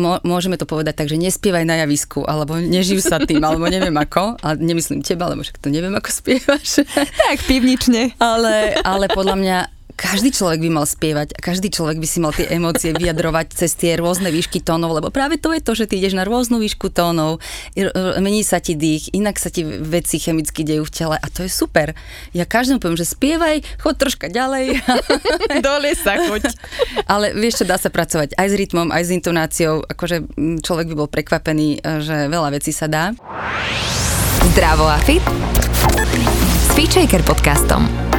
môžeme to povedať tak, že nespievaj na javisku, alebo neživ sa tým, alebo neviem ako, a nemyslím teba, lebo však to neviem, ako spievaš. Tak, pivnične. Ale, ale podľa mňa každý človek by mal spievať a každý človek by si mal tie emócie vyjadrovať cez tie rôzne výšky tónov, lebo práve to je to, že ty ideš na rôznu výšku tónov, mení sa ti dých, inak sa ti veci chemicky dejú v tele a to je super. Ja každému poviem, že spievaj, choď troška ďalej. Dole sa choď. Ale vieš čo, dá sa pracovať aj s rytmom, aj s intonáciou, akože človek by bol prekvapený, že veľa vecí sa dá. Zdravo a fit s Feature podcastom.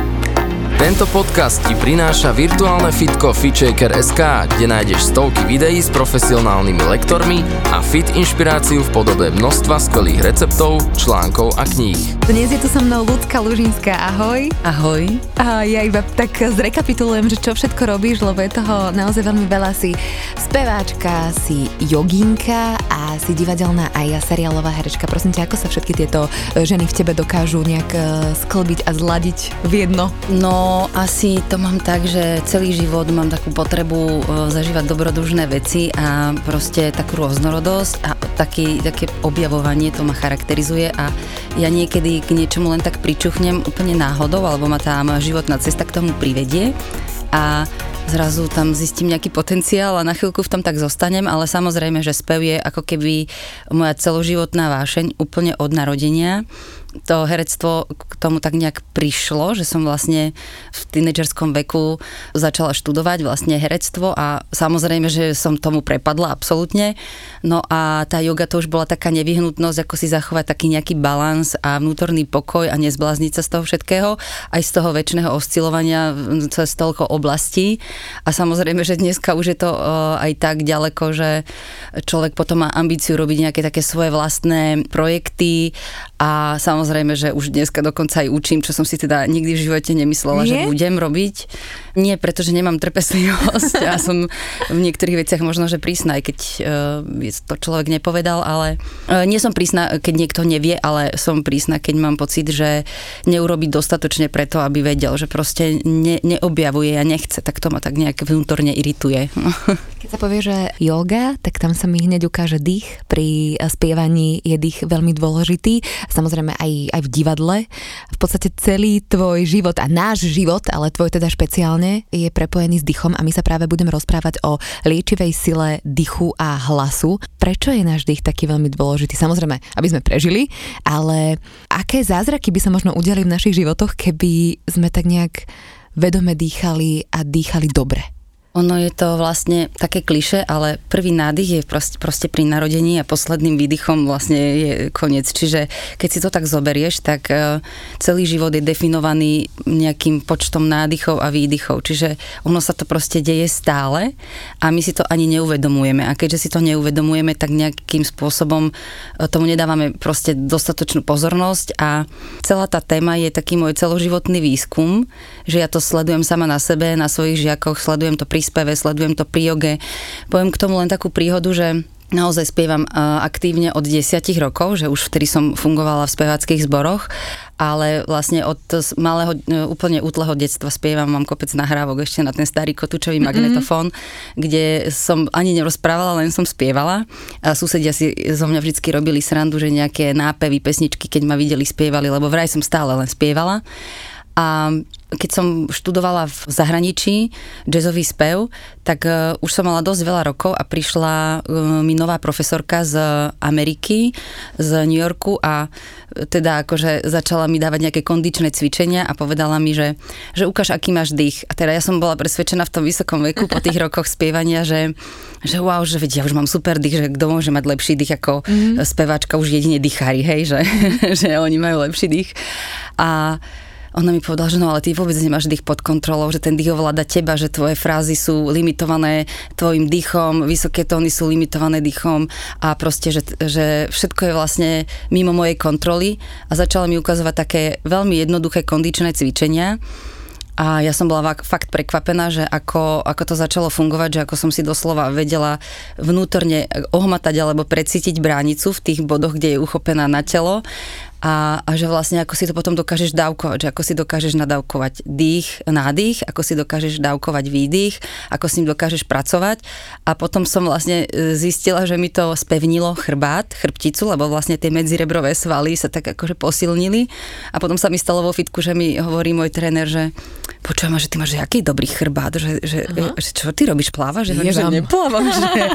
Tento podcast ti prináša virtuálne fitko FitShaker.sk, kde nájdeš stovky videí s profesionálnymi lektormi a fit inšpiráciu v podobe množstva skvelých receptov, článkov a kníh. Dnes je tu so mnou Ľudka Lužinská, ahoj. Ahoj. A ja iba tak zrekapitulujem, že čo všetko robíš, lebo je toho naozaj veľmi veľa. Si speváčka, si joginka a si divadelná aj seriálová herečka. Prosím ťa, ako sa všetky tieto ženy v tebe dokážu nejak eh, sklbiť a zladiť v jedno? No, asi to mám tak, že celý život mám takú potrebu e, zažívať dobrodružné veci a proste takú rôznorodosť a taký, také objavovanie to ma charakterizuje a ja niekedy k niečomu len tak pričuchnem úplne náhodou alebo ma tam životná cesta k tomu privedie a zrazu tam zistím nejaký potenciál a na chvíľku v tom tak zostanem, ale samozrejme, že spev je ako keby moja celoživotná vášeň úplne od narodenia to herectvo k tomu tak nejak prišlo, že som vlastne v tínedžerskom veku začala študovať vlastne herectvo a samozrejme, že som tomu prepadla absolútne. No a tá yoga to už bola taká nevyhnutnosť, ako si zachovať taký nejaký balans a vnútorný pokoj a nezblázniť sa z toho všetkého, aj z toho väčšného oscilovania cez toľko oblastí. A samozrejme, že dneska už je to aj tak ďaleko, že človek potom má ambíciu robiť nejaké také svoje vlastné projekty a samozrejme že už dneska dokonca aj učím, čo som si teda nikdy v živote nemyslela, Nie? že budem robiť. Nie, pretože nemám trpezlivosť a som v niektorých veciach možno, že prísna, aj keď uh, to človek nepovedal, ale uh, nie som prísna, keď niekto nevie, ale som prísna, keď mám pocit, že neurobi dostatočne preto, aby vedel, že proste ne, neobjavuje a nechce, tak to ma tak nejak vnútorne irituje. Keď sa povie, že yoga, tak tam sa mi hneď ukáže dých. Pri spievaní je dých veľmi dôležitý. Samozrejme aj aj, v divadle. V podstate celý tvoj život a náš život, ale tvoj teda špeciálne, je prepojený s dychom a my sa práve budeme rozprávať o liečivej sile dychu a hlasu. Prečo je náš dých taký veľmi dôležitý? Samozrejme, aby sme prežili, ale aké zázraky by sa možno udiali v našich životoch, keby sme tak nejak vedome dýchali a dýchali dobre? Ono je to vlastne také kliše, ale prvý nádych je proste, proste pri narodení a posledným výdychom vlastne je koniec. Čiže keď si to tak zoberieš, tak e, celý život je definovaný nejakým počtom nádychov a výdychov. Čiže ono sa to proste deje stále a my si to ani neuvedomujeme. A keďže si to neuvedomujeme, tak nejakým spôsobom e, tomu nedávame proste dostatočnú pozornosť a celá tá téma je taký môj celoživotný výskum, že ja to sledujem sama na sebe, na svojich žiakoch, sledujem to pri speve, sledujem to pri joge. Poviem k tomu len takú príhodu, že naozaj spievam aktívne od 10 rokov, že už vtedy som fungovala v speváckých zboroch, ale vlastne od malého, e, úplne útleho detstva spievam, mám kopec nahrávok ešte na ten starý kotúčový mm-hmm. magnetofón, kde som ani nerozprávala, len som spievala a susedia si zo mňa vždy robili srandu, že nejaké nápevy, pesničky, keď ma videli, spievali, lebo vraj som stále len spievala. A keď som študovala v zahraničí jazzový spev, tak uh, už som mala dosť veľa rokov a prišla uh, mi nová profesorka z Ameriky, z New Yorku a teda akože začala mi dávať nejaké kondičné cvičenia a povedala mi, že, že ukáž, aký máš dých. A teda ja som bola presvedčená v tom vysokom veku po tých rokoch spievania, že, že wow, že vedia, už mám super dých, že kto môže mať lepší dých ako mm-hmm. speváčka, už jedine dýchári, hej, že, že oni majú lepší dých. A ona mi povedala, že no ale ty vôbec nemáš dých pod kontrolou, že ten dých ovláda teba, že tvoje frázy sú limitované tvojim dýchom, vysoké tóny sú limitované dýchom a proste, že, že všetko je vlastne mimo mojej kontroly a začala mi ukazovať také veľmi jednoduché kondičné cvičenia, a ja som bola fakt prekvapená, že ako, ako to začalo fungovať, že ako som si doslova vedela vnútorne ohmatať alebo precítiť bránicu v tých bodoch, kde je uchopená na telo a, a že vlastne ako si to potom dokážeš dávkovať, že ako si dokážeš nadávkovať dých, nádych, ako si dokážeš dávkovať výdych, ako s ním dokážeš pracovať a potom som vlastne e, zistila, že mi to spevnilo chrbát, chrbticu, lebo vlastne tie medzirebrové svaly sa tak akože posilnili a potom sa mi stalo vo fitku, že mi hovorí môj tréner, že počujem, že ty máš aký dobrý chrbát, že, že, že čo ty robíš, plávaš? Že, že neplávam. Že...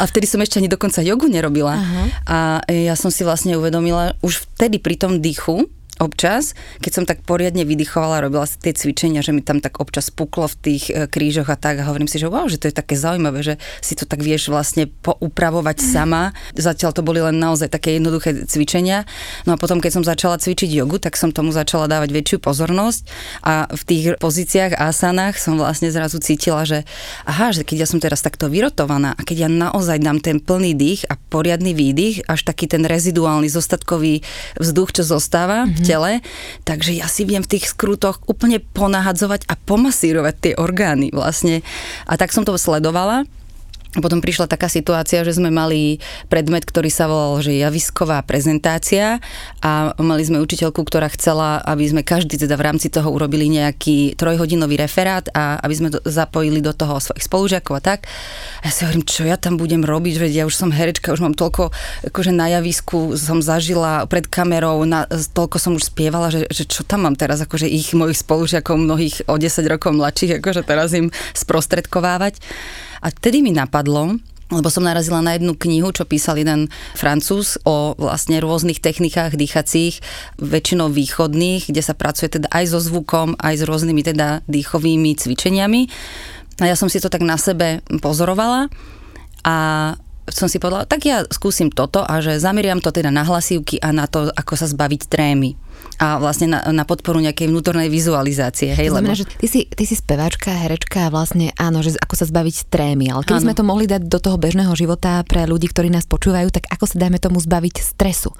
A vtedy som ešte ani dokonca jogu nerobila. Aha. A ja som si vlastne uvedomila už vtedy pri tom dýchu, občas, keď som tak poriadne vydychovala, robila si tie cvičenia, že mi tam tak občas puklo v tých e, krížoch a tak a hovorím si, že wow, že to je také zaujímavé, že si to tak vieš vlastne poupravovať mm. sama. Zatiaľ to boli len naozaj také jednoduché cvičenia. No a potom, keď som začala cvičiť jogu, tak som tomu začala dávať väčšiu pozornosť a v tých pozíciách asanách som vlastne zrazu cítila, že aha, že keď ja som teraz takto vyrotovaná a keď ja naozaj dám ten plný dých a poriadny výdych, až taký ten reziduálny zostatkový vzduch, čo zostáva mm-hmm tele, takže ja si viem v tých skrutoch úplne ponahadzovať a pomasírovať tie orgány vlastne. A tak som to sledovala potom prišla taká situácia, že sme mali predmet, ktorý sa volal, že javisková prezentácia a mali sme učiteľku, ktorá chcela, aby sme každý teda v rámci toho urobili nejaký trojhodinový referát a aby sme zapojili do toho svojich spolužiakov a tak. A ja si hovorím, čo ja tam budem robiť, veď ja už som herečka, už mám toľko, akože na javisku som zažila pred kamerou, na, toľko som už spievala, že, že čo tam mám teraz, akože ich mojich spolužiakov, mnohých o 10 rokov mladších, akože teraz im sprostredkovávať. A vtedy mi napadlo, lebo som narazila na jednu knihu, čo písal jeden francúz o vlastne rôznych technikách dýchacích, väčšinou východných, kde sa pracuje teda aj so zvukom, aj s rôznymi teda dýchovými cvičeniami. A ja som si to tak na sebe pozorovala a som si povedala, tak ja skúsim toto a že zameriam to teda na hlasívky a na to, ako sa zbaviť trémy a vlastne na, na podporu nejakej vnútornej vizualizácie. Hej, to znamená, lebo... že ty si, ty si speváčka, herečka a vlastne áno, že ako sa zbaviť trémy, ale keby áno. sme to mohli dať do toho bežného života pre ľudí, ktorí nás počúvajú, tak ako sa dajme tomu zbaviť stresu?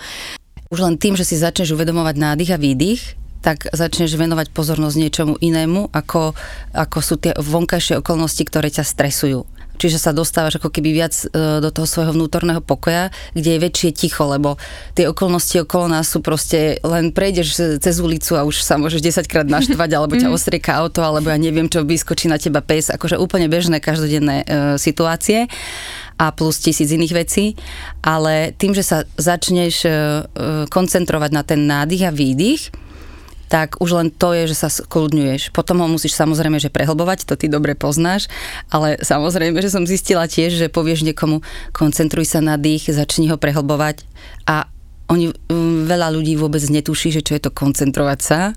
Už len tým, že si začneš uvedomovať nádych a výdych, tak začneš venovať pozornosť niečomu inému, ako, ako sú tie vonkajšie okolnosti, ktoré ťa stresujú čiže sa dostávaš ako keby viac e, do toho svojho vnútorného pokoja, kde je väčšie ticho, lebo tie okolnosti okolo nás sú proste, len prejdeš cez ulicu a už sa môžeš 10 krát naštvať, alebo ťa mhm. ostrieka auto, alebo ja neviem čo, vyskočí na teba pes, akože úplne bežné každodenné e, situácie a plus tisíc iných vecí, ale tým, že sa začneš e koncentrovať na ten nádych a výdych, tak už len to je, že sa skľudňuješ. Potom ho musíš samozrejme, že prehlbovať, to ty dobre poznáš, ale samozrejme, že som zistila tiež, že povieš niekomu, koncentruj sa na dých, začni ho prehlbovať a oni, mm, veľa ľudí vôbec netuší, že čo je to koncentrovať sa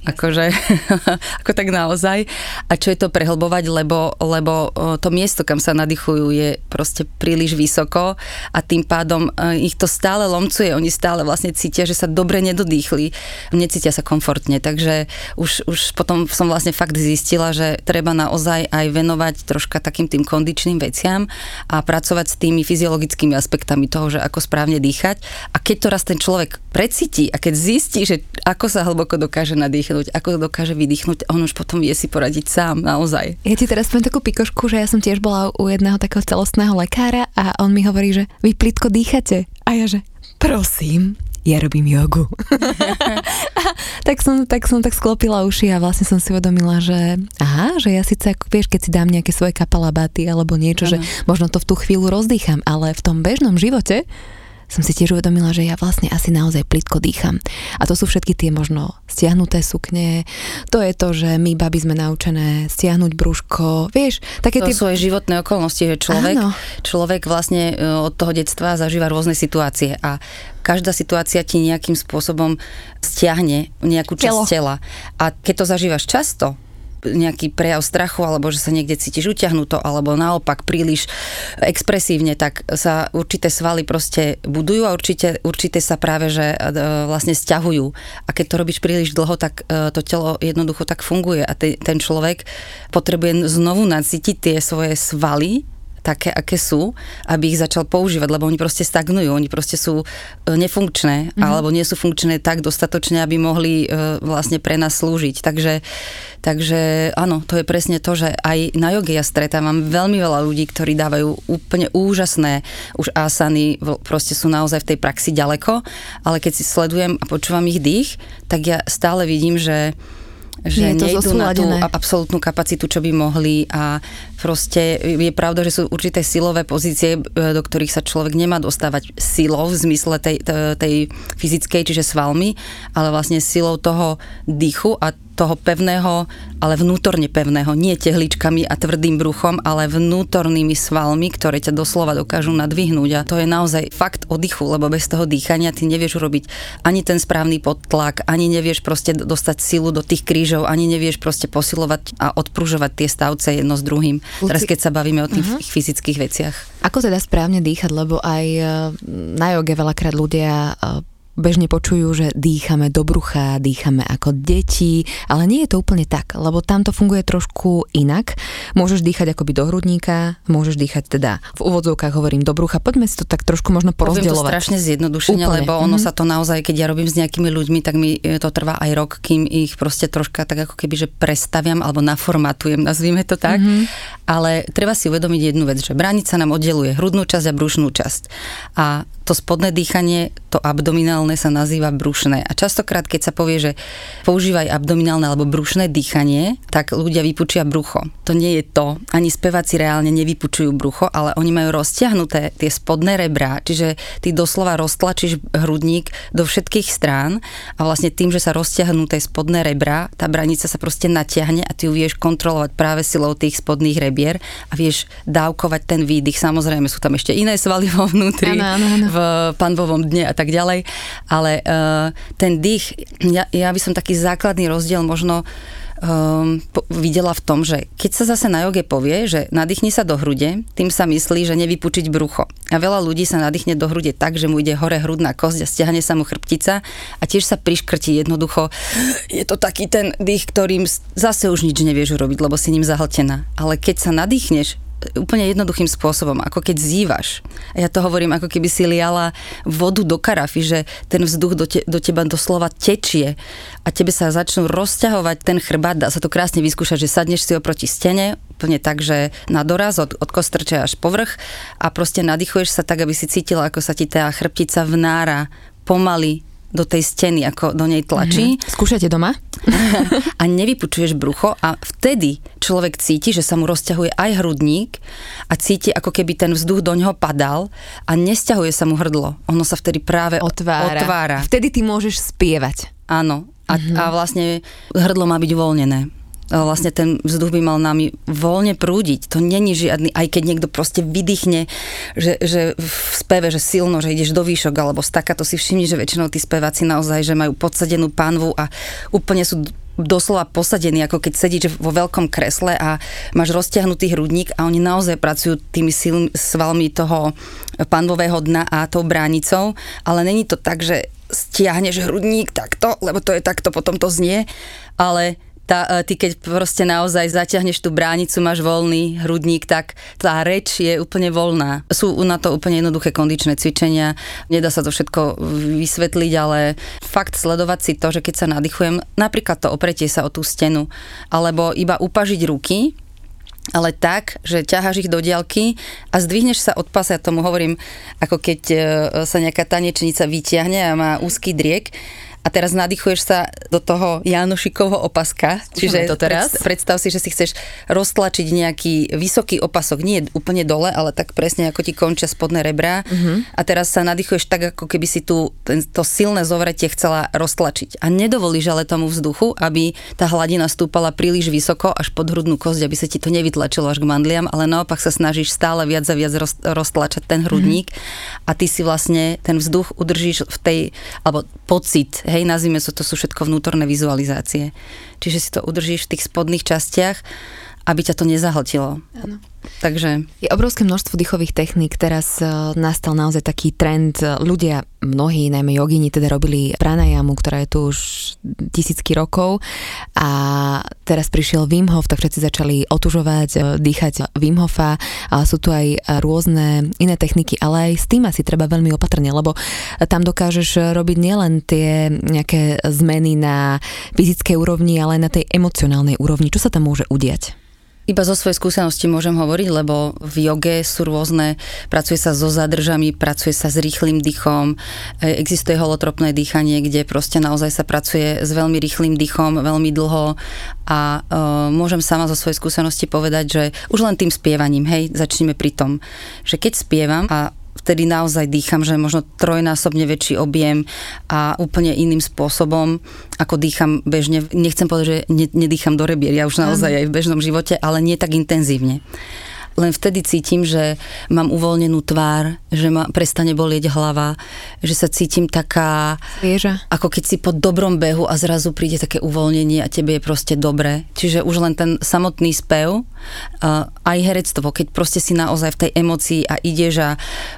Akože, ako tak naozaj. A čo je to prehlbovať, lebo, lebo to miesto, kam sa nadýchujú, je proste príliš vysoko a tým pádom e, ich to stále lomcuje. Oni stále vlastne cítia, že sa dobre nedodýchli, necítia sa komfortne. Takže už, už potom som vlastne fakt zistila, že treba naozaj aj venovať troška takým tým kondičným veciam a pracovať s tými fyziologickými aspektami toho, že ako správne dýchať. A keď to raz ten človek precíti a keď zistí, že ako sa hlboko dokáže nadýchať, nadýchnuť, ako dokáže vydýchnuť, on už potom vie si poradiť sám, naozaj. Ja ti teraz poviem takú pikošku, že ja som tiež bola u jedného takého celostného lekára a on mi hovorí, že vy plitko dýchate. A ja že, prosím, ja robím jogu. tak, som, tak som tak sklopila uši a vlastne som si uvedomila, že aha, že ja síce ako vieš, keď si dám nejaké svoje kapalabaty alebo niečo, ano. že možno to v tú chvíľu rozdýcham, ale v tom bežnom živote som si tiež uvedomila, že ja vlastne asi naozaj plitko dýcham. A to sú všetky tie možno stiahnuté sukne, to je to, že my baby sme naučené stiahnuť brúško, vieš, také to tie... svoje životné okolnosti, že človek, človek vlastne e, od toho detstva zažíva rôzne situácie a každá situácia ti nejakým spôsobom stiahne nejakú časť tela. A keď to zažívaš často, nejaký prejav strachu, alebo že sa niekde cítiš utiahnuto, alebo naopak príliš expresívne, tak sa určité svaly proste budujú a určite, určité sa práve že e, vlastne stiahujú. A keď to robíš príliš dlho, tak e, to telo jednoducho tak funguje a ten človek potrebuje znovu nacítiť tie svoje svaly, také, aké sú, aby ich začal používať, lebo oni proste stagnujú, oni proste sú e, nefunkčné, mm-hmm. alebo nie sú funkčné tak dostatočne, aby mohli e, vlastne pre nás slúžiť. Takže, takže áno, to je presne to, že aj na joge ja stretávam veľmi veľa ľudí, ktorí dávajú úplne úžasné už asany, proste sú naozaj v tej praxi ďaleko, ale keď si sledujem a počúvam ich dých, tak ja stále vidím, že že Nie to na tú absolútnu kapacitu, čo by mohli a proste je pravda, že sú určité silové pozície, e, do ktorých sa človek nemá dostávať silou v zmysle tej, tej fyzickej, čiže svalmi, ale vlastne silou toho dýchu a toho pevného, ale vnútorne pevného, nie tehličkami a tvrdým bruchom, ale vnútornými svalmi, ktoré ťa doslova dokážu nadvihnúť. A to je naozaj fakt oddychu, lebo bez toho dýchania ty nevieš urobiť ani ten správny podtlak, ani nevieš proste dostať silu do tých krížov, ani nevieš proste posilovať a odpružovať tie stavce jedno s druhým. Luci... Teraz keď sa bavíme o tých uh-huh. fyzických veciach. Ako teda správne dýchať, lebo aj e, na joge veľakrát ľudia e, bežne počujú, že dýchame do brucha, dýchame ako deti, ale nie je to úplne tak, lebo tam to funguje trošku inak. Môžeš dýchať akoby do hrudníka, môžeš dýchať teda v úvodzovkách hovorím do brucha. Poďme si to tak trošku možno porozdeľovať. Poviem to strašne zjednodušene, úplne. lebo ono mm-hmm. sa to naozaj, keď ja robím s nejakými ľuďmi, tak mi to trvá aj rok, kým ich proste troška tak ako keby, že prestaviam alebo naformatujem, nazvime to tak. Mm-hmm. Ale treba si uvedomiť jednu vec, že bránica nám oddeluje hrudnú časť a brušnú časť. A to spodné dýchanie, to abdominálne sa nazýva brušné. A častokrát, keď sa povie, že používaj abdominálne alebo brušné dýchanie, tak ľudia vypučia brucho. To nie je to. Ani speváci reálne nevypučujú brucho, ale oni majú rozťahnuté tie spodné rebrá, čiže ty doslova roztlačíš hrudník do všetkých strán a vlastne tým, že sa rozťahnú tie spodné rebrá, tá branica sa proste natiahne a ty ju vieš kontrolovať práve silou tých spodných rebier a vieš dávkovať ten výdych. Samozrejme sú tam ešte iné svaly vo vnútri, ano, ano, ano. v panvovom dne a tak ďalej, ale uh, ten dých, ja, ja by som taký základný rozdiel možno um, po, videla v tom, že keď sa zase na joge povie, že nadýchni sa do hrude, tým sa myslí, že nevypučiť brucho. A veľa ľudí sa nadýchne do hrude tak, že mu ide hore hrudná kosť a stiahne sa mu chrbtica a tiež sa priškrtí jednoducho. Je to taký ten dých, ktorým zase už nič nevieš urobiť, lebo si ním zahltená. Ale keď sa nadýchneš úplne jednoduchým spôsobom, ako keď zývaš. Ja to hovorím, ako keby si liala vodu do karafy, že ten vzduch do, te, do teba doslova tečie a tebe sa začnú rozťahovať ten chrbát, dá sa to krásne vyskúšať, že sadneš si oproti stene, úplne tak, že na doraz od, od kostrče až povrch a proste nadýchuješ sa tak, aby si cítila, ako sa ti tá chrbtica vnára pomaly do tej steny, ako do nej tlačí. Mm-hmm. Skúšate doma? a nevypučuješ brucho a vtedy človek cíti, že sa mu rozťahuje aj hrudník a cíti, ako keby ten vzduch do ňoho padal a nesťahuje sa mu hrdlo. Ono sa vtedy práve otvára. otvára. Vtedy ty môžeš spievať. Áno. A, mm-hmm. a vlastne hrdlo má byť uvoľnené vlastne ten vzduch by mal nami voľne prúdiť. To není žiadny, aj keď niekto proste vydýchne, že, že v speve, že silno, že ideš do výšok alebo staka, to si všimni, že väčšinou tí speváci naozaj, že majú podsadenú pánvu a úplne sú doslova posadení, ako keď sedíš vo veľkom kresle a máš rozťahnutý hrudník a oni naozaj pracujú tými sil, svalmi toho panvového dna a tou bránicou, ale není to tak, že stiahneš hrudník takto, lebo to je takto, potom to znie, ale tá, e, ty keď proste naozaj zaťahneš tú bránicu, máš voľný hrudník, tak tá reč je úplne voľná. Sú na to úplne jednoduché kondičné cvičenia, nedá sa to všetko vysvetliť, ale fakt sledovať si to, že keď sa nadýchujem, napríklad to opretie sa o tú stenu, alebo iba upažiť ruky, ale tak, že ťaháš ich do diaľky a zdvihneš sa od pasa, ja tomu hovorím, ako keď e, sa nejaká tanečnica vyťahne a má úzky driek, a teraz nadýchuješ sa do toho Janošikovho opaska. Čiže to teraz. predstav si, že si chceš roztlačiť nejaký vysoký opasok, nie úplne dole, ale tak presne ako ti končia spodné rebra. Uh-huh. A teraz sa nadýchuješ tak, ako keby si tu to silné zovretie chcela roztlačiť. A nedovolíš ale tomu vzduchu, aby tá hladina stúpala príliš vysoko až pod hrudnú kosť, aby sa ti to nevytlačilo až k mandliam, ale naopak sa snažíš stále viac a viac roz, roztlačať ten hrudník uh-huh. a ty si vlastne ten vzduch udržíš v tej, alebo pocit, hej, nazvime sa, to sú všetko vnútorné vizualizácie. Čiže si to udržíš v tých spodných častiach, aby ťa to nezahltilo. Takže... Je obrovské množstvo dýchových techník. Teraz uh, nastal naozaj taký trend. Ľudia, mnohí, najmä jogini, teda robili pranajamu, ktorá je tu už tisícky rokov a teraz prišiel Wim Hof, tak všetci začali otužovať, uh, dýchať Wim Hofa a sú tu aj rôzne iné techniky, ale aj s tým asi treba veľmi opatrne, lebo tam dokážeš robiť nielen tie nejaké zmeny na fyzickej úrovni, ale aj na tej emocionálnej úrovni. Čo sa tam môže udiať? Iba zo svojej skúsenosti môžem hovoriť, lebo v joge sú rôzne, pracuje sa so zadržami, pracuje sa s rýchlým dýchom, e, existuje holotropné dýchanie, kde proste naozaj sa pracuje s veľmi rýchlým dýchom, veľmi dlho. A uh, môžem sama zo svojej skúsenosti povedať, že už len tým spievaním, hej, začneme pri tom, že keď spievam a vtedy naozaj dýcham, že možno trojnásobne väčší objem a úplne iným spôsobom, ako dýcham bežne. Nechcem povedať, že nedýcham do rebier, ja už naozaj aj v bežnom živote, ale nie tak intenzívne len vtedy cítim, že mám uvoľnenú tvár, že ma prestane bolieť hlava, že sa cítim taká... Svieža. Ako keď si po dobrom behu a zrazu príde také uvoľnenie a tebe je proste dobre. Čiže už len ten samotný spev, uh, aj herectvo, keď proste si naozaj v tej emocii a ideš a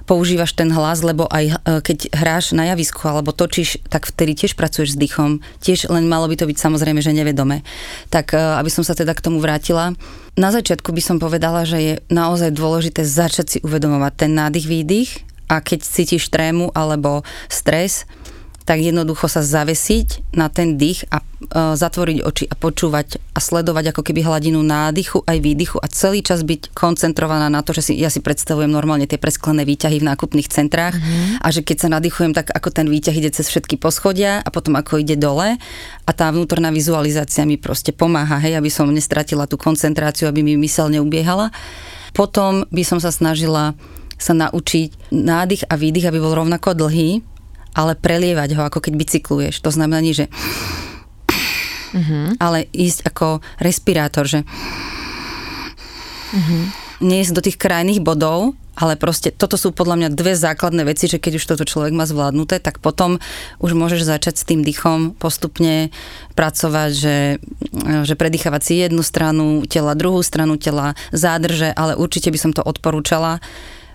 používaš ten hlas, lebo aj uh, keď hráš na javisku alebo točíš, tak vtedy tiež pracuješ s dýchom. Tiež len malo by to byť samozrejme, že nevedome. Tak uh, aby som sa teda k tomu vrátila, na začiatku by som povedala, že je naozaj dôležité začať si uvedomovať ten nádych, výdych a keď cítiš trému alebo stres, tak jednoducho sa zavesiť na ten dých a e, zatvoriť oči a počúvať a sledovať ako keby hladinu nádychu aj výdychu a celý čas byť koncentrovaná na to, že si, ja si predstavujem normálne tie presklené výťahy v nákupných centrách mm-hmm. a že keď sa nadýchujem, tak ako ten výťah ide cez všetky poschodia a potom ako ide dole a tá vnútorná vizualizácia mi proste pomáha, hej, aby som nestratila tú koncentráciu, aby mi mysel neubiehala. Potom by som sa snažila sa naučiť nádych a výdych, aby bol rovnako dlhý, ale prelievať ho ako keď bicykluješ. To znamená že uh-huh. ale ísť ako respirátor, že uh-huh. nie ísť do tých krajných bodov, ale proste toto sú podľa mňa dve základné veci, že keď už toto človek má zvládnuté, tak potom už môžeš začať s tým dýchom postupne pracovať, že, že predýchavať si jednu stranu tela, druhú stranu tela, zádrže, ale určite by som to odporúčala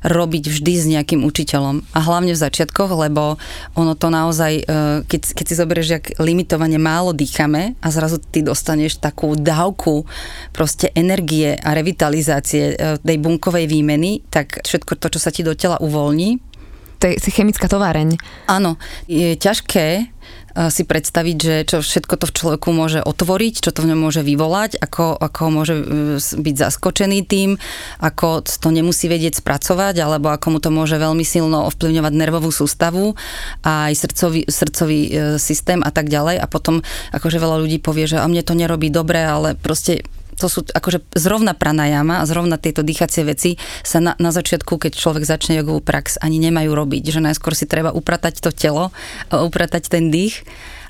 robiť vždy s nejakým učiteľom. A hlavne v začiatkoch, lebo ono to naozaj, e, keď, keď si zoberieš, jak limitovane málo dýchame a zrazu ty dostaneš takú dávku proste energie a revitalizácie e, tej bunkovej výmeny, tak všetko to, čo sa ti do tela uvoľní, to je chemická továreň. Áno, je ťažké si predstaviť, že čo všetko to v človeku môže otvoriť, čo to v ňom môže vyvolať, ako, ako môže e, byť zaskočený tým, ako to nemusí vedieť spracovať, alebo ako mu to môže veľmi silno ovplyvňovať nervovú sústavu a aj srdcový, srdcový e, systém a tak ďalej. A potom akože veľa ľudí povie, že a mne to nerobí dobre, ale proste to sú akože zrovna pranajama a zrovna tieto dýchacie veci sa na, na začiatku, keď človek začne jogovú prax, ani nemajú robiť. Že najskôr si treba upratať to telo, upratať ten dých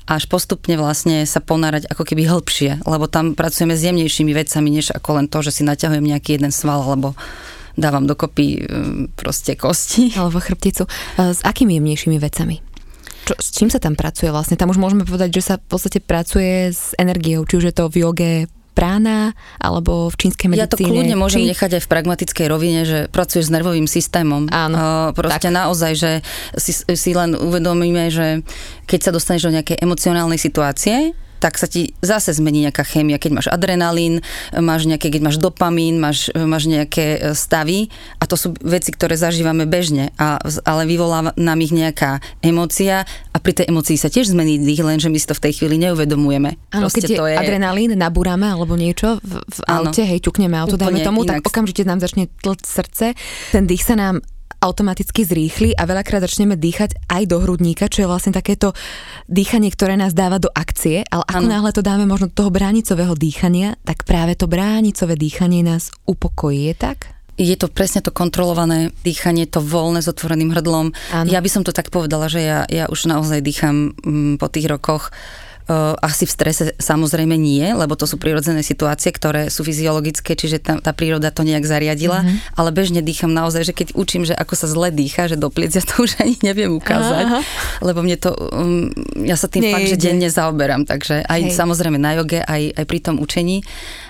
až postupne vlastne sa ponárať ako keby hĺbšie, lebo tam pracujeme s jemnejšími vecami, než ako len to, že si naťahujem nejaký jeden sval, alebo dávam dokopy mm, proste kosti. Alebo chrbticu. S akými jemnejšími vecami? Čo, s čím sa tam pracuje vlastne? Tam už môžeme povedať, že sa v podstate pracuje s energiou, či už je to v joge prána alebo v čínskej medicíne. Ja to kľudne môžem či... nechať aj v pragmatickej rovine, že pracuješ s nervovým systémom. Áno. Uh, proste tak. naozaj, že si, si len uvedomíme, že keď sa dostaneš do nejakej emocionálnej situácie, tak sa ti zase zmení nejaká chémia. Keď máš adrenalín, máš nejaké, keď máš dopamín, máš, máš nejaké e, stavy a to sú veci, ktoré zažívame bežne, a, ale vyvolá nám ich nejaká emócia a pri tej emócii sa tiež zmení dých, lenže my si to v tej chvíli neuvedomujeme. Áno, keď to je adrenalín, nabúrame alebo niečo v, v aute, hej, ťukneme auto, dajme tomu, inak. tak okamžite nám začne tlť srdce, ten dých sa nám automaticky zrýchli a veľakrát začneme dýchať aj do hrudníka, čo je vlastne takéto dýchanie, ktoré nás dáva do akcie, ale ako ano. náhle to dáme možno do toho bránicového dýchania, tak práve to bránicové dýchanie nás upokojí, je tak? je to presne to kontrolované dýchanie, to voľné s otvoreným hrdlom. Ano. Ja by som to tak povedala, že ja, ja už naozaj dýcham mm, po tých rokoch asi v strese samozrejme nie, lebo to sú prirodzené situácie, ktoré sú fyziologické, čiže tá, tá príroda to nejak zariadila, mm-hmm. ale bežne dýcham naozaj, že keď učím, že ako sa zle dýcha, že do pliec, ja to už ani neviem ukázať, aha, aha. lebo mne to, um, ja sa tým Nie, fakt, že denne zaoberám, takže aj Hej. samozrejme na joge, aj, aj pri tom učení,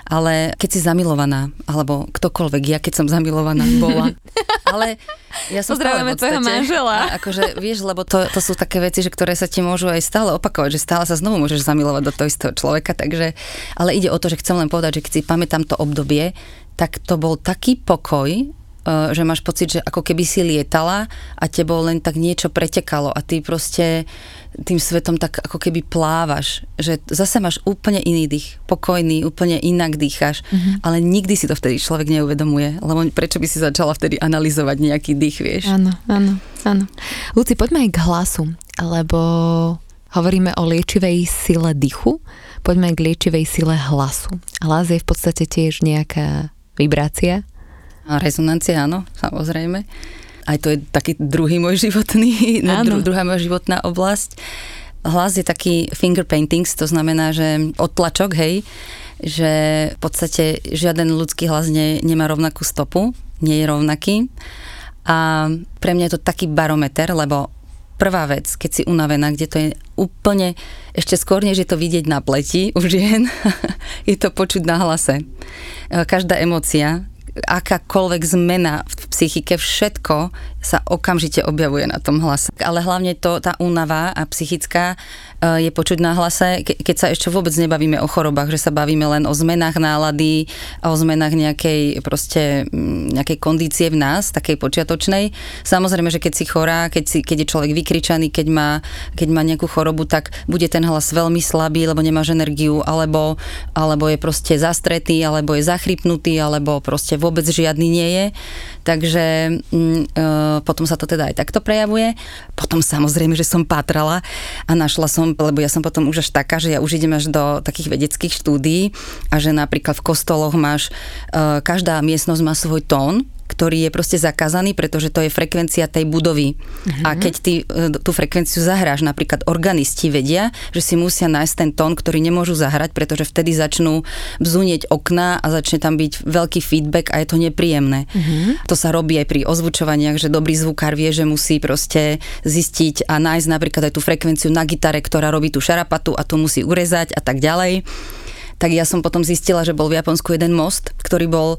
ale keď si zamilovaná, alebo ktokoľvek, ja keď som zamilovaná bola, ale ja som Pozdravujeme tvojho manžela. A akože, vieš, lebo to, to sú také veci, že ktoré sa ti môžu aj stále opakovať, že stále sa znovu môžeš zamilovať do toho istého človeka, takže, ale ide o to, že chcem len povedať, že keď si pamätám to obdobie, tak to bol taký pokoj, že máš pocit, že ako keby si lietala a tebou len tak niečo pretekalo a ty proste tým svetom tak ako keby plávaš, že zase máš úplne iný dých, pokojný, úplne inak dýcháš, mm-hmm. ale nikdy si to vtedy človek neuvedomuje, lebo prečo by si začala vtedy analyzovať nejaký dých, vieš? Áno, áno, áno. Luci, poďme aj k hlasu, lebo hovoríme o liečivej sile dychu, poďme k liečivej sile hlasu. Hlas je v podstate tiež nejaká vibrácia. Rezonancia, áno, samozrejme aj to je taký druhý môj životný, dru, druhá moja životná oblasť. Hlas je taký finger paintings, to znamená, že odtlačok, hej, že v podstate žiaden ľudský hlas ne, nemá rovnakú stopu, nie je rovnaký. A pre mňa je to taký barometer, lebo prvá vec, keď si unavená, kde to je úplne, ešte skôr, než je to vidieť na pleti u žien, je to počuť na hlase. Každá emocia, akákoľvek zmena v psychike, všetko sa okamžite objavuje na tom hlase. Ale hlavne to, tá únava a psychická e, je počuť na hlase, keď sa ešte vôbec nebavíme o chorobách, že sa bavíme len o zmenách nálady o zmenách nejakej proste nejakej kondície v nás, takej počiatočnej. Samozrejme, že keď si chorá, keď, si, keď je človek vykričaný, keď má, keď má nejakú chorobu, tak bude ten hlas veľmi slabý, lebo nemáš energiu, alebo, alebo je proste zastretý, alebo je zachrypnutý, alebo proste vôbec žiadny nie je. Takže mm, e, potom sa to teda aj takto prejavuje. Potom samozrejme, že som pátrala a našla som, lebo ja som potom už až taká, že ja už idem až do takých vedeckých štúdií a že napríklad v kostoloch máš, e, každá miestnosť má svoj tón, ktorý je proste zakázaný, pretože to je frekvencia tej budovy. Uh-huh. A keď ty e, tú frekvenciu zahráš, napríklad organisti vedia, že si musia nájsť ten tón, ktorý nemôžu zahrať, pretože vtedy začnú bzunieť okná a začne tam byť veľký feedback a je to nepríjemné. Uh-huh. To sa robí aj pri ozvučovaniach, že dobrý zvukár vie, že musí proste zistiť a nájsť napríklad aj tú frekvenciu na gitare, ktorá robí tú šarapatu a tu musí urezať a tak ďalej tak ja som potom zistila, že bol v Japonsku jeden most, ktorý bol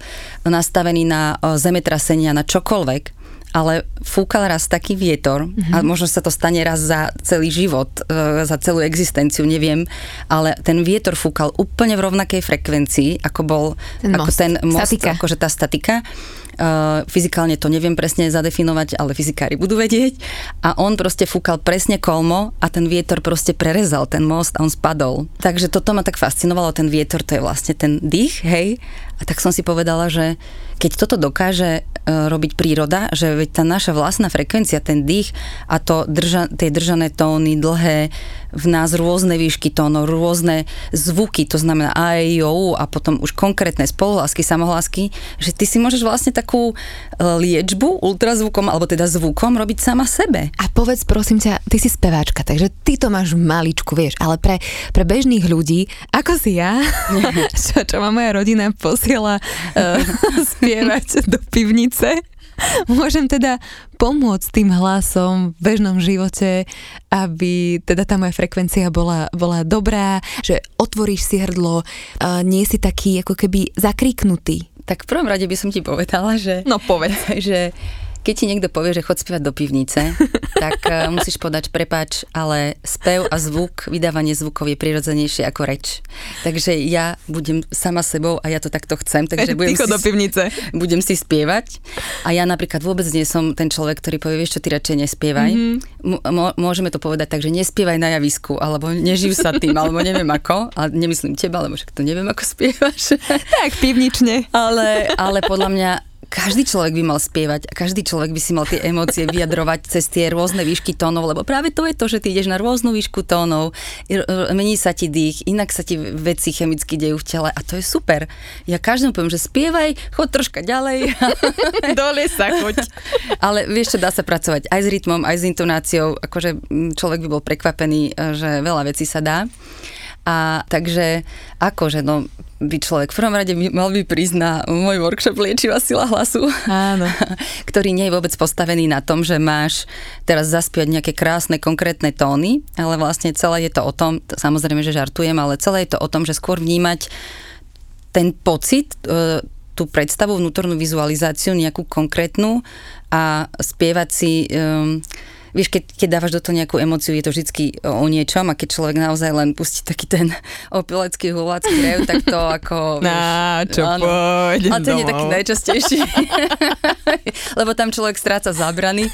nastavený na zemetrasenia, na čokoľvek ale fúkal raz taký vietor mm-hmm. a možno sa to stane raz za celý život, e, za celú existenciu, neviem, ale ten vietor fúkal úplne v rovnakej frekvencii, ako bol ten ako most. ten most, statika. akože tá statika Uh, fyzikálne to neviem presne zadefinovať, ale fyzikári budú vedieť. A on proste fúkal presne kolmo a ten vietor proste prerezal ten most a on spadol. Takže toto ma tak fascinovalo, ten vietor, to je vlastne ten dých, hej. A tak som si povedala, že keď toto dokáže uh, robiť príroda, že veď tá naša vlastná frekvencia, ten dých a to drža, tie držané tóny, dlhé, v nás rôzne výšky tónov, rôzne zvuky, to znamená aj, jo, a potom už konkrétne spoluhlásky, samohlásky, že ty si môžeš vlastne takú e, liečbu ultrazvukom, alebo teda zvukom robiť sama sebe. A povedz prosím ťa, ty si speváčka, takže ty to máš maličku, vieš, ale pre, pre bežných ľudí, ako si ja, čo, čo ma moja rodina posiela uh, spievať do pivnice, môžem teda pomôcť tým hlasom v bežnom živote, aby teda tá moja frekvencia bola, bola dobrá, že otvoríš si hrdlo, a nie si taký ako keby zakriknutý. Tak v prvom rade by som ti povedala, že... No povedz. že keď ti niekto povie, že chod spievať do pivnice, tak uh, musíš podať prepač, ale spev a zvuk, vydávanie zvukov je prirodzenejšie ako reč. Takže ja budem sama sebou a ja to takto chcem, takže budem si, do pivnice. budem si spievať. A ja napríklad vôbec nie som ten človek, ktorý povie, vieš čo, ty radšej nespievaj. Mm-hmm. M- môžeme to povedať tak, že nespievaj na javisku, alebo neživ sa tým, alebo neviem ako, ale nemyslím teba, lebo však to neviem, ako spievaš. Tak, pivnične. ale, ale podľa mňa každý človek by mal spievať a každý človek by si mal tie emócie vyjadrovať cez tie rôzne výšky tónov, lebo práve to je to, že ty ideš na rôznu výšku tónov, mení sa ti dých, inak sa ti veci chemicky dejú v tele a to je super. Ja každému poviem, že spievaj, chod troška ďalej. Dole sa choď. Ale vieš čo, dá sa pracovať aj s rytmom, aj s intonáciou, akože človek by bol prekvapený, že veľa vecí sa dá. A takže akože, no, by človek v prvom rade mal by prísť na môj workshop Liečivá sila hlasu, Áno. ktorý nie je vôbec postavený na tom, že máš teraz zaspiať nejaké krásne konkrétne tóny, ale vlastne celé je to o tom, samozrejme, že žartujem, ale celé je to o tom, že skôr vnímať ten pocit, e, tú predstavu, vnútornú vizualizáciu, nejakú konkrétnu a spievať si um, vieš, keď, keď dávaš do toho nejakú emociu, je to vždy o, niečom a keď človek naozaj len pustí taký ten opilecký hulácky rev, tak to ako... Na, čo áno, poď Ale to nie je taký najčastejší. Lebo tam človek stráca zábrany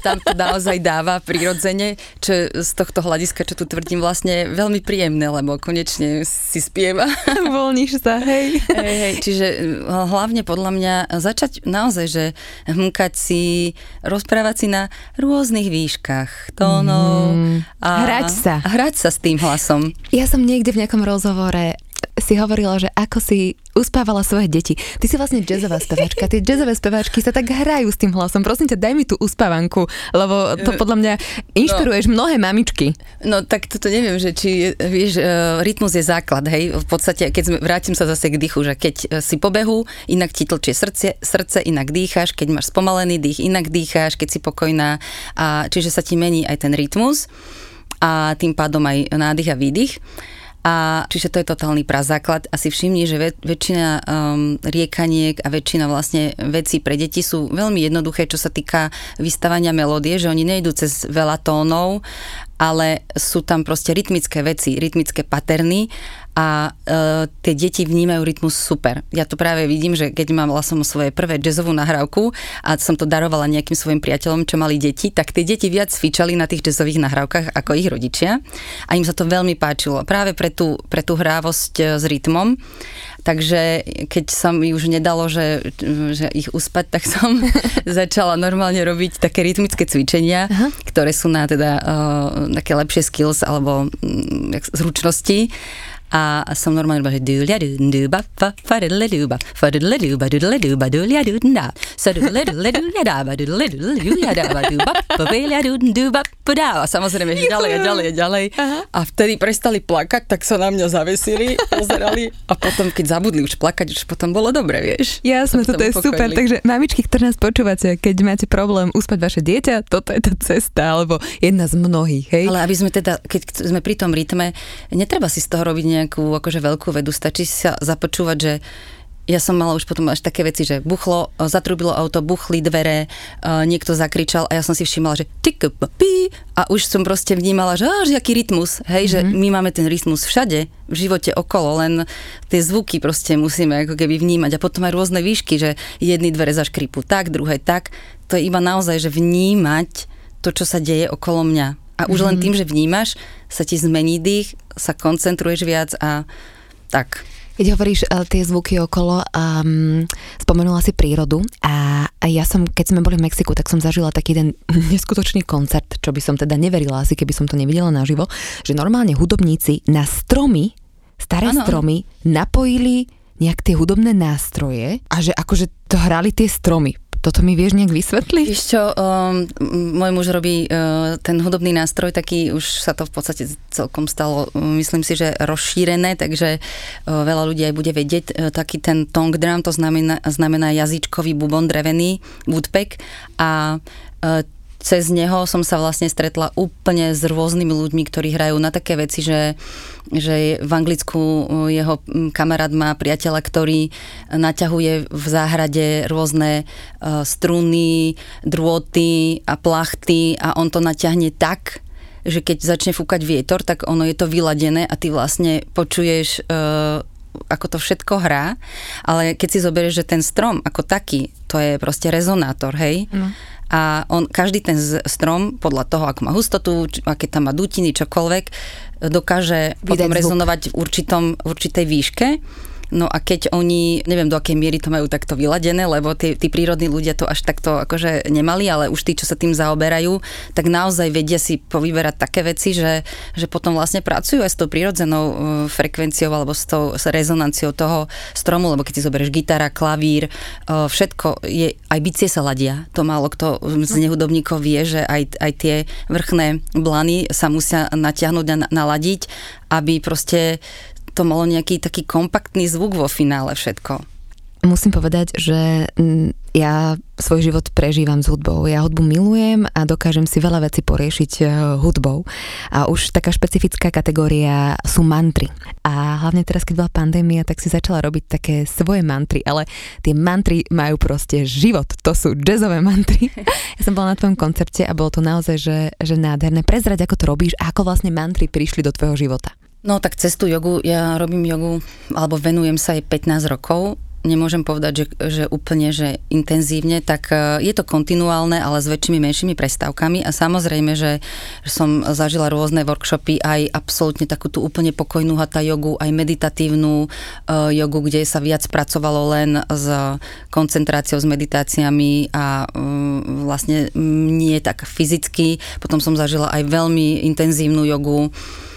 tam to naozaj dáva prirodzene, čo z tohto hľadiska, čo tu tvrdím, vlastne veľmi príjemné, lebo konečne si spieva. Voľníš sa, hej. hej, hej. Čiže hlavne podľa mňa začať naozaj, že hmkať si, rozprávať si na rôznych výškach tónov. Mm, a hrať sa. Hrať sa s tým hlasom. Ja som niekde v nejakom rozhovore si hovorila, že ako si uspávala svoje deti. Ty si vlastne jazzová speváčka. Tie jazzové speváčky sa tak hrajú s tým hlasom. Prosím ťa, daj mi tú uspávanku, lebo to podľa mňa inšpiruješ no, mnohé mamičky. No tak toto neviem, že či, vieš, e, rytmus je základ, hej. V podstate, keď sme, vrátim sa zase k dýchu, že keď si pobehu, inak ti tlčie srdce, srdce, inak dýcháš, keď máš spomalený dých, inak dýcháš, keď si pokojná. A, čiže sa ti mení aj ten rytmus a tým pádom aj nádych a výdych. A čiže to je totálny prazáklad. A si všimni, že väč- väčšina um, riekaniek a väčšina vlastne vecí pre deti sú veľmi jednoduché, čo sa týka vystavania melódie, že oni nejdú cez veľa tónov, ale sú tam proste rytmické veci, rytmické paterny a e, tie deti vnímajú rytmus super. Ja to práve vidím, že keď mám som svoje prvé jazzovú nahrávku a som to darovala nejakým svojim priateľom, čo mali deti, tak tie deti viac cvičali na tých jazzových nahrávkach ako ich rodičia a im sa to veľmi páčilo. Práve pre tú, pre tú hrávosť e, s rytmom. Takže keď sa mi už nedalo, že, že ich uspať, tak som začala normálne robiť také rytmické cvičenia, Aha. ktoré sú na teda uh, také lepšie skills alebo um, zručnosti a som normálne iba, že dulia duba, fa, fa, dudle duba, fa, dudle duba, dudle duba, dulia dudna, sa dudle dudle dulia dába, dudle dulia dába, duba, pa, velia duba, podá. A samozrejme, že ďalej a ďalej a ďalej. A vtedy prestali plakať, tak sa na mňa zavesili, pozerali a potom, keď zabudli už plakať, už potom bolo dobre, vieš. Jasné, toto je super. Takže mamičky, ktoré nás počúvate, keď máte problém uspať vaše dieťa, toto je tá cesta, alebo jedna z mnohých, hej? Ale aby sme teda, keď sme pri tom rytme, netreba si z toho robiť nejakú akože veľkú vedu, stačí sa započúvať, že ja som mala už potom až také veci, že buchlo, zatrubilo auto, buchli dvere, niekto zakričal a ja som si všimala, že tik, pi, a už som proste vnímala, že až aký rytmus, hej, mm-hmm. že mhm. my máme ten rytmus všade, v živote okolo, len tie zvuky proste musíme ako keby vnímať a potom aj rôzne výšky, že jedny dvere zaškripu tak, druhé tak, to je iba naozaj, že vnímať to, čo sa deje okolo mňa. A už mm-hmm. len mhm. tým, že vnímaš, sa ti zmení dých, sa koncentruješ viac a tak. Keď hovoríš uh, tie zvuky okolo, um, spomenula si prírodu a, a ja som, keď sme boli v Mexiku, tak som zažila taký ten neskutočný koncert, čo by som teda neverila asi, keby som to nevidela naživo, že normálne hudobníci na stromy, staré ano. stromy, napojili nejak tie hudobné nástroje a že akože to hrali tie stromy toto mi vieš nejak vysvetliť? Víš čo, um, môj muž robí uh, ten hudobný nástroj, taký už sa to v podstate celkom stalo, myslím si, že rozšírené, takže uh, veľa ľudí aj bude vedieť. Uh, taký ten tong drum, to znamená, znamená jazyčkový bubon drevený, woodpeck a uh, cez neho som sa vlastne stretla úplne s rôznymi ľuďmi, ktorí hrajú na také veci, že, že v Anglicku jeho kamarát má priateľa, ktorý naťahuje v záhrade rôzne uh, struny, drôty a plachty a on to naťahne tak, že keď začne fúkať vietor, tak ono je to vyladené a ty vlastne počuješ uh, ako to všetko hrá, ale keď si zoberieš, že ten strom ako taký, to je proste rezonátor, hej? No a on, každý ten strom, podľa toho, ako má hustotu, aké tam má dutiny, čokoľvek, dokáže Vydať potom rezonovať v, určitom, v určitej výške No a keď oni, neviem do akej miery to majú takto vyladené, lebo tí, tí prírodní ľudia to až takto akože nemali, ale už tí, čo sa tým zaoberajú, tak naozaj vedia si povyberať také veci, že, že potom vlastne pracujú aj s tou prírodzenou uh, frekvenciou alebo s tou s rezonanciou toho stromu, lebo keď si zoberieš gitara, klavír, uh, všetko je, aj bicie sa ladia. To málo kto z nehudobníkov vie, že aj, aj tie vrchné blany sa musia natiahnuť a naladiť, aby proste to malo nejaký taký kompaktný zvuk vo finále všetko. Musím povedať, že ja svoj život prežívam s hudbou. Ja hudbu milujem a dokážem si veľa vecí poriešiť e, hudbou. A už taká špecifická kategória sú mantry. A hlavne teraz, keď bola pandémia, tak si začala robiť také svoje mantry, ale tie mantry majú proste život. To sú jazzové mantry. Ja som bola na tvojom koncerte a bolo to naozaj, že, že nádherné. Prezrať, ako to robíš a ako vlastne mantry prišli do tvojho života. No tak cez jogu, ja robím jogu, alebo venujem sa jej 15 rokov. Nemôžem povedať, že, že úplne, že intenzívne, tak e, je to kontinuálne, ale s väčšími, menšími prestávkami. A samozrejme, že, som zažila rôzne workshopy, aj absolútne takú tú úplne pokojnú hatá jogu, aj meditatívnu uh, jogu, kde sa viac pracovalo len s koncentráciou, s meditáciami a um, vlastne nie tak fyzicky. Potom som zažila aj veľmi intenzívnu jogu,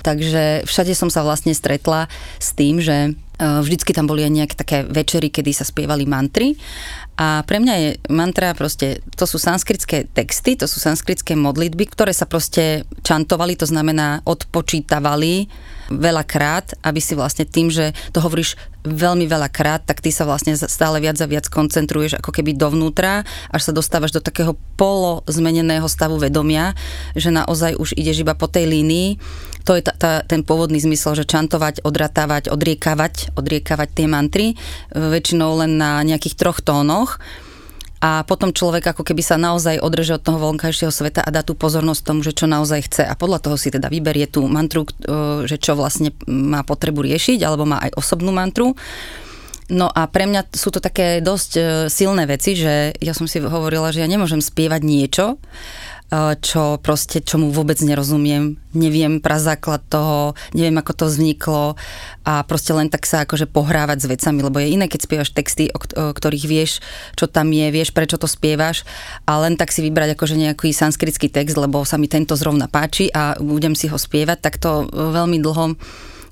takže všade som sa vlastne stretla s tým, že Eh, vždycky tam boli aj nejaké také večery, kedy sa spievali mantry. A pre mňa je mantra proste, to sú sanskritské texty, to sú sanskritské modlitby, ktoré sa proste čantovali, to znamená odpočítavali veľakrát, aby si vlastne tým, že to hovoríš veľmi veľakrát, tak ty sa vlastne stále viac a viac koncentruješ ako keby dovnútra, až sa dostávaš do takého polo zmeneného stavu vedomia, že naozaj už ideš iba po tej línii to je ta, ta, ten pôvodný zmysel, že čantovať, odratávať, odriekavať, odriekavať tie mantry, e, väčšinou len na nejakých troch tónoch a potom človek ako keby sa naozaj odreže od toho vonkajšieho sveta a dá tú pozornosť tomu, že čo naozaj chce a podľa toho si teda vyberie tú mantru, e, že čo vlastne má potrebu riešiť alebo má aj osobnú mantru. No a pre mňa sú to také dosť e, silné veci, že ja som si hovorila, že ja nemôžem spievať niečo, čo proste, čomu vôbec nerozumiem, neviem prazáklad toho, neviem ako to vzniklo a proste len tak sa akože pohrávať s vecami, lebo je iné, keď spievaš texty, o, ktorých vieš, čo tam je, vieš, prečo to spievaš a len tak si vybrať akože nejaký sanskritský text, lebo sa mi tento zrovna páči a budem si ho spievať, tak to veľmi dlho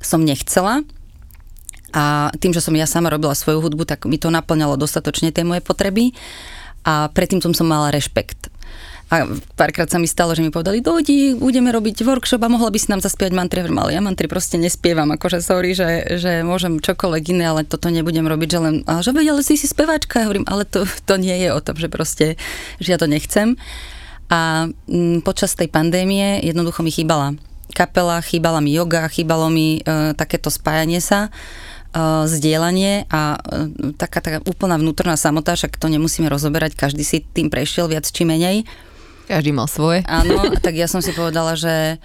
som nechcela. A tým, že som ja sama robila svoju hudbu, tak mi to naplňalo dostatočne tie moje potreby a predtým som mala rešpekt a párkrát sa mi stalo, že mi povedali, dojdi, budeme robiť workshop a mohla by si nám zaspievať mantry. Ale ja mantry proste nespievam, akože sorry, že, že môžem čokoľvek iné, ale toto nebudem robiť, že len, a že veď, ale si si speváčka. Ja hovorím, ale to, to nie je o tom, že proste, že ja to nechcem. A m, počas tej pandémie jednoducho mi chýbala kapela, chýbala mi yoga, chýbalo mi e, takéto spájanie sa zdieľanie a uh, taká, taká úplná vnútorná samota, však to nemusíme rozoberať, každý si tým prešiel viac či menej. Každý mal svoje. Áno, tak ja som si povedala, že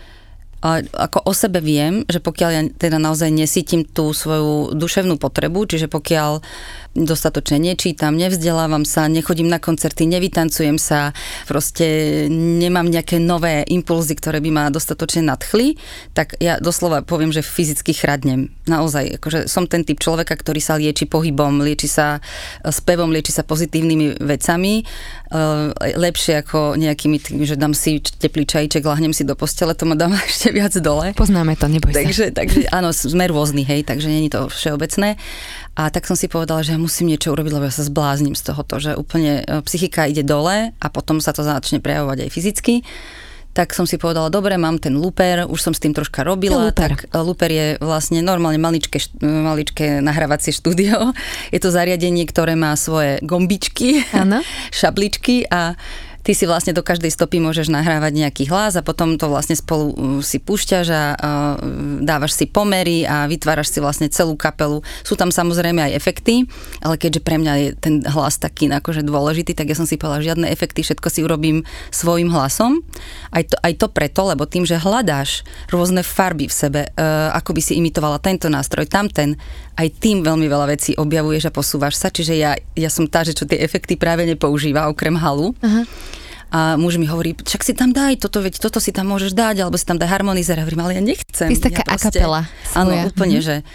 ako o sebe viem, že pokiaľ ja teda naozaj nesítim tú svoju duševnú potrebu, čiže pokiaľ dostatočne nečítam, nevzdelávam sa, nechodím na koncerty, nevytancujem sa, proste nemám nejaké nové impulzy, ktoré by ma dostatočne nadchli, tak ja doslova poviem, že fyzicky chradnem. Naozaj, akože som ten typ človeka, ktorý sa lieči pohybom, lieči sa spevom, lieči sa pozitívnymi vecami, e, lepšie ako nejakými tými, že dám si teplý čajíček, lahnem si do postele, to ma dám ešte viac dole. Poznáme to, neboj takže, sa. Takže áno, sme rôzni, hej, takže není to všeobecné. A tak som si povedala, že ja musím niečo urobiť, lebo ja sa zblázním z tohoto, že úplne e, psychika ide dole a potom sa to začne prejavovať aj fyzicky tak som si povedala, dobre, mám ten looper, už som s tým troška robila. Looper? Tak e, looper je vlastne normálne maličké, maličké nahrávacie štúdio. Je to zariadenie, ktoré má svoje gombičky, ano. šabličky a ty si vlastne do každej stopy môžeš nahrávať nejaký hlas a potom to vlastne spolu uh, si púšťaš a uh, dávaš si pomery a vytváraš si vlastne celú kapelu. Sú tam samozrejme aj efekty, ale keďže pre mňa je ten hlas taký akože dôležitý, tak ja som si povedala, žiadne efekty, všetko si urobím svojim hlasom. Aj to, aj to preto, lebo tým, že hľadáš rôzne farby v sebe, uh, ako by si imitovala tento nástroj, tamten, aj tým veľmi veľa vecí objavuješ a posúvaš sa, čiže ja, ja som tá, že čo tie efekty práve nepoužíva, okrem halu. Aha a muž mi hovorí, však si tam daj toto, veď toto si tam môžeš dať, alebo si tam daj harmonizer. A hovorím, ale ja nechcem. Ty si taká ja proste, akapela. Áno, úplne, mm-hmm. že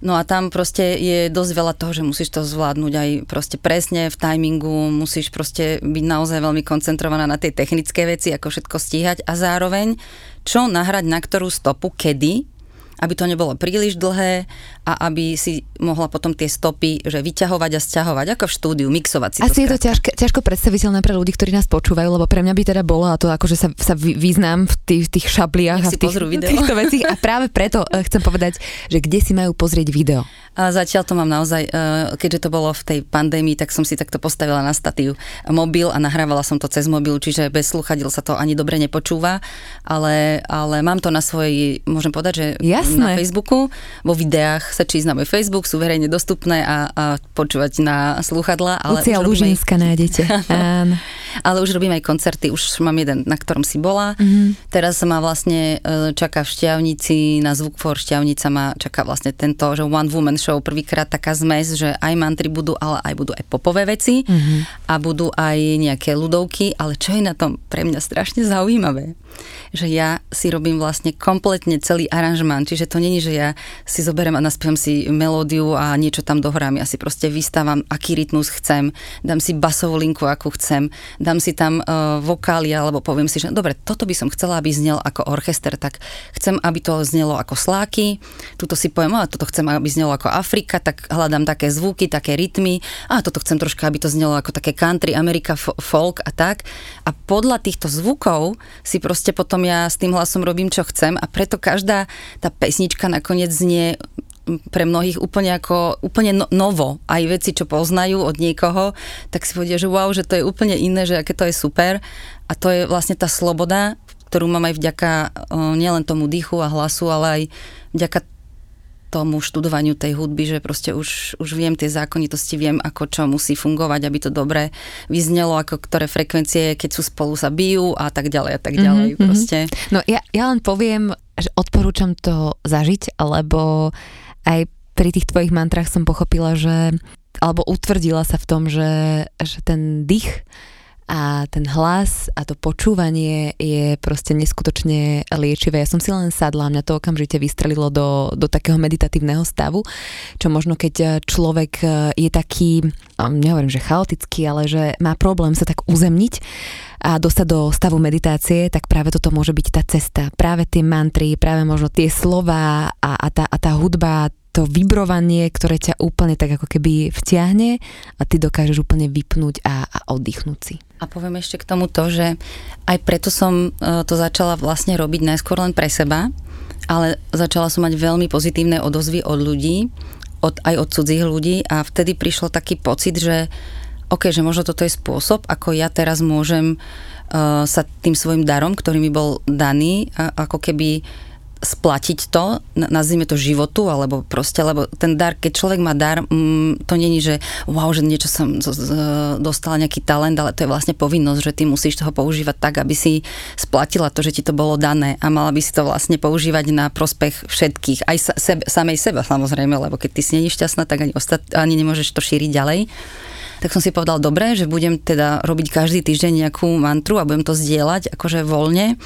No a tam proste je dosť veľa toho, že musíš to zvládnuť aj proste presne v timingu, musíš proste byť naozaj veľmi koncentrovaná na tej technické veci, ako všetko stíhať a zároveň čo nahrať na ktorú stopu, kedy, aby to nebolo príliš dlhé a aby si mohla potom tie stopy že vyťahovať a stiahovať, ako v štúdiu, mixovať si Asi to je to ťažko, ťažko predstaviteľné pre ľudí, ktorí nás počúvajú, lebo pre mňa by teda bolo, a to akože sa, sa význam v tých, tých šabliach Nech a v tých, týchto veciach. A práve preto eh, chcem povedať, že kde si majú pozrieť video. A zatiaľ to mám naozaj, eh, keďže to bolo v tej pandémii, tak som si takto postavila na statív mobil a nahrávala som to cez mobil, čiže bez sluchadiel sa to ani dobre nepočúva, ale, ale mám to na svojej, môžem povedať, že Jasné. na Facebooku, vo videách sa čísť na môj Facebook, sú verejne dostupné a, a počúvať na sluchadla. Ale Lucia už robím aj- Lužinska nájdete. Áno. ale už robím aj koncerty, už mám jeden, na ktorom si bola. Mhm. Mm-hmm. Teraz ma vlastne e, čaká v Šťavnici, na Zvuk for Šťavnica ma čaká vlastne tento, že One Woman Show, prvýkrát taká zmes, že aj mantry budú, ale aj budú aj popové veci Mhm. mm-hmm. a budú aj nejaké ľudovky, ale čo je na tom pre mňa strašne zaujímavé, že ja si robím vlastne kompletne celý aranžmán, čiže to není, že ja si zoberiem a naspievam si melódiu a niečo tam dohrám, ja si proste vystávam, aký rytmus chcem, dám si basovú linku, akú chcem, dám si tam uh, vokály, alebo poviem si, že dobre, toto by som chcela, aby znel ako orchester, tak chcem, aby to znelo ako sláky, tuto si poviem, a toto chcem, aby znelo ako Afrika, tak hľadám také zvuky, také rytmy, a toto chcem troška, aby to znelo ako také country, Amerika, fo- folk a tak. A podľa týchto zvukov si proste potom ja s tým hlasom robím, čo chcem a preto každá tá pesnička nakoniec znie pre mnohých úplne ako úplne no, novo. Aj veci, čo poznajú od niekoho, tak si povedia, že wow, že to je úplne iné, že aké to je super. A to je vlastne tá sloboda, ktorú mám aj vďaka nielen tomu dýchu a hlasu, ale aj vďaka tomu študovaniu tej hudby, že proste už, už viem tie zákonitosti, viem ako čo musí fungovať, aby to dobre vyznelo, ako ktoré frekvencie, keď sú spolu sa bijú a tak ďalej a tak ďalej. Mm-hmm. Proste. No ja, ja len poviem, že odporúčam to zažiť, lebo aj pri tých tvojich mantrách som pochopila, že alebo utvrdila sa v tom, že, že ten dých a ten hlas a to počúvanie je proste neskutočne liečivé. Ja som si len sadla, mňa to okamžite vystrelilo do, do takého meditatívneho stavu, čo možno keď človek je taký, nehovorím, že chaotický, ale že má problém sa tak uzemniť a dostať do stavu meditácie, tak práve toto môže byť tá cesta. Práve tie mantry, práve možno tie slova a, a, tá, a tá hudba, to vibrovanie, ktoré ťa úplne tak ako keby vtiahne a ty dokážeš úplne vypnúť a, a oddychnúť si. A poviem ešte k tomu to, že aj preto som e, to začala vlastne robiť najskôr len pre seba, ale začala som mať veľmi pozitívne odozvy od ľudí, od, aj od cudzích ľudí a vtedy prišlo taký pocit, že OK, že možno toto je spôsob, ako ja teraz môžem uh, sa tým svojim darom, ktorý mi bol daný, a, ako keby splatiť to, nazvime to životu, alebo proste, lebo ten dar, keď človek má dar, mm, to není, že wow, že niečo som z, z, dostala nejaký talent, ale to je vlastne povinnosť, že ty musíš toho používať tak, aby si splatila to, že ti to bolo dané a mala by si to vlastne používať na prospech všetkých, aj sa, sebe, samej seba samozrejme, lebo keď ty si není šťastná, tak ani, ostat, ani nemôžeš to šíriť ďalej tak som si povedal, dobre, že budem teda robiť každý týždeň nejakú mantru a budem to zdieľať akože voľne.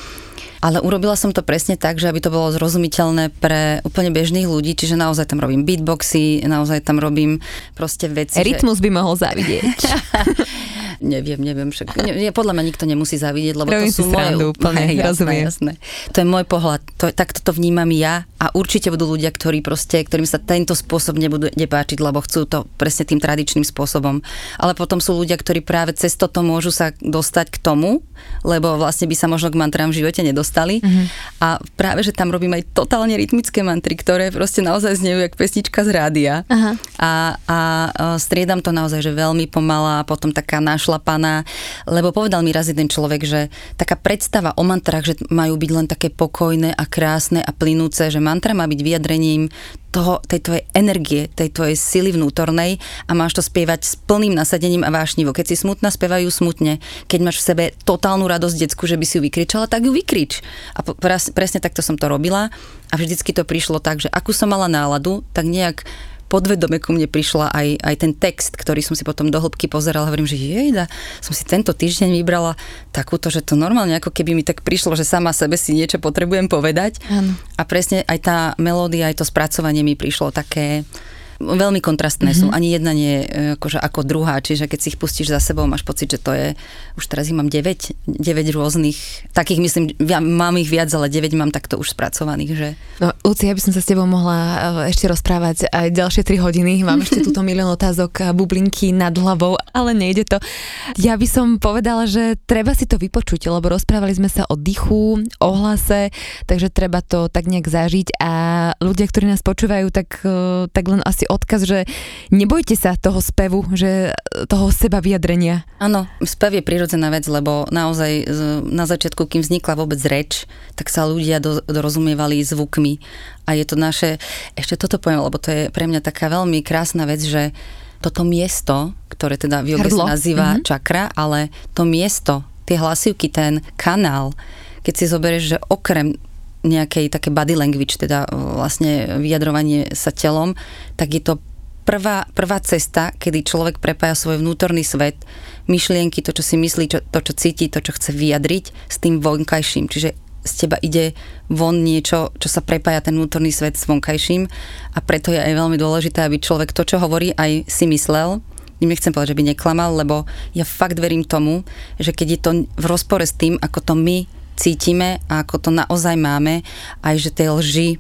Ale urobila som to presne tak, že aby to bolo zrozumiteľné pre úplne bežných ľudí, čiže naozaj tam robím beatboxy, naozaj tam robím proste veci. Rytmus že... by mohol zavidieť. neviem, neviem, však, ne, podľa mňa nikto nemusí zavidieť, lebo Robím to sú moje... úplne, jasné, rozumiem. jasné. To je môj pohľad, to, takto to vnímam ja a určite budú ľudia, ktorí proste, ktorým sa tento spôsob nebudú nepáčiť, lebo chcú to presne tým tradičným spôsobom. Ale potom sú ľudia, ktorí práve cez toto môžu sa dostať k tomu, lebo vlastne by sa možno k mantrám v živote nedostali. Mm-hmm. A práve, že tam robím aj totálne rytmické mantry, ktoré proste naozaj znejú jak pesnička z rádia. Aha. A, a striedam to naozaj, že veľmi pomalá, potom taká našlapaná, lebo povedal mi raz jeden človek, že taká predstava o mantrách, že majú byť len také pokojné a krásne a plynúce, že mantra má byť vyjadrením toho, tej tvojej energie, tej tvojej sily vnútornej a máš to spievať s plným nasadením a vášnivo. Keď si smutná, spievajú smutne. Keď máš v sebe totálnu radosť detskú, že by si ju vykričala, tak ju vykrič. A presne takto som to robila a vždycky to prišlo tak, že akú som mala náladu, tak nejak podvedome ku mne prišla aj, aj ten text, ktorý som si potom do hĺbky pozerala. Hovorím, že jejda, som si tento týždeň vybrala takúto, že to normálne ako keby mi tak prišlo, že sama sebe si niečo potrebujem povedať. Áno. A presne aj tá melódia, aj to spracovanie mi prišlo také veľmi kontrastné mm-hmm. sú. Ani jedna nie je akože ako druhá, čiže keď si ich pustíš za sebou, máš pocit, že to je, už teraz ich mám 9, 9 rôznych, takých myslím, ja mám ich viac, ale 9 mám takto už spracovaných, že... No, Luci, ja by som sa s tebou mohla eh, ešte rozprávať aj ďalšie 3 hodiny, mám ešte túto milión otázok, bublinky nad hlavou, ale nejde to. Ja by som povedala, že treba si to vypočuť, lebo rozprávali sme sa o dychu, o hlase, takže treba to tak nejak zažiť a ľudia, ktorí nás počúvajú, tak, tak len asi odkaz, že nebojte sa toho spevu, že toho seba vyjadrenia. Áno, spev je prirodzená vec, lebo naozaj na začiatku, kým vznikla vôbec reč, tak sa ľudia do, dorozumievali zvukmi a je to naše, ešte toto poviem, lebo to je pre mňa taká veľmi krásna vec, že toto miesto, ktoré teda v joge sa nazýva mm-hmm. čakra, ale to miesto, tie hlasivky, ten kanál, keď si zoberieš, že okrem nejakej také body language, teda vlastne vyjadrovanie sa telom, tak je to prvá, prvá cesta, kedy človek prepája svoj vnútorný svet, myšlienky, to, čo si myslí, čo, to, čo cíti, to, čo chce vyjadriť s tým vonkajším. Čiže z teba ide von niečo, čo sa prepája ten vnútorný svet s vonkajším a preto je aj veľmi dôležité, aby človek to, čo hovorí, aj si myslel, nechcem povedať, že by neklamal, lebo ja fakt verím tomu, že keď je to v rozpore s tým, ako to my cítime a ako to naozaj máme, aj že tie lži,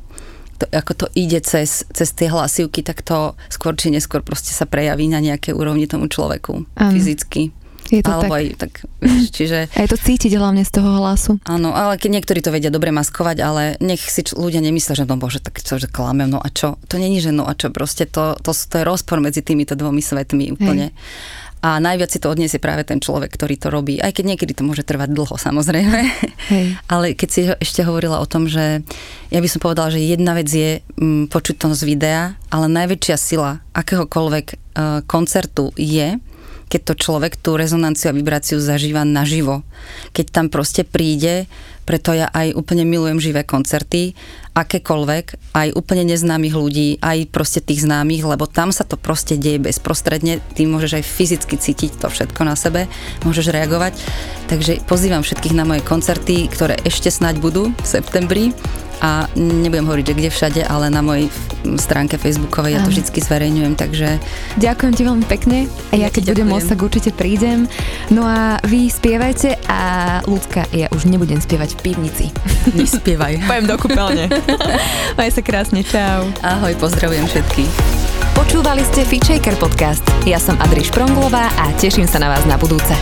to, ako to ide cez, cez tie hlasivky, tak to skôr či neskôr proste sa prejaví na nejaké úrovni tomu človeku ano. fyzicky. Je to Alebo tak. aj tak, vieš, čiže... A je to cítiť hlavne z toho hlasu. Áno, ale keď niektorí to vedia dobre maskovať, ale nech si č- ľudia nemyslia, že no bože, tak čo, že klamem, no a čo? To není, že no a čo, proste to, to, to je rozpor medzi týmito dvomi svetmi úplne. Hej. A najviac si to odniesie práve ten človek, ktorý to robí. Aj keď niekedy to môže trvať dlho, samozrejme. Hej. Ale keď si ešte hovorila o tom, že ja by som povedala, že jedna vec je m, mm, počuť to z videa, ale najväčšia sila akéhokoľvek uh, koncertu je, keď to človek tú rezonanciu a vibráciu zažíva naživo. Keď tam proste príde, preto ja aj úplne milujem živé koncerty akékoľvek, aj úplne neznámych ľudí, aj proste tých známych, lebo tam sa to proste deje bezprostredne, ty môžeš aj fyzicky cítiť to všetko na sebe, môžeš reagovať. Takže pozývam všetkých na moje koncerty, ktoré ešte snáď budú v septembri. A nebudem hovoriť, že kde všade, ale na mojej stránke facebookovej ja to vždy zverejňujem, takže... Ďakujem ti veľmi pekne. A ja, ja keď budem môcť, tak určite prídem. No a vy spievajte a ľudka, ja už nebudem spievať v pivnici. Nespievaj. Pojem do kúpeľne. Maj sa krásne, čau. Ahoj, pozdravujem všetkých. Počúvali ste Fitchaker podcast. Ja som Adriš Pronglová a teším sa na vás na budúce.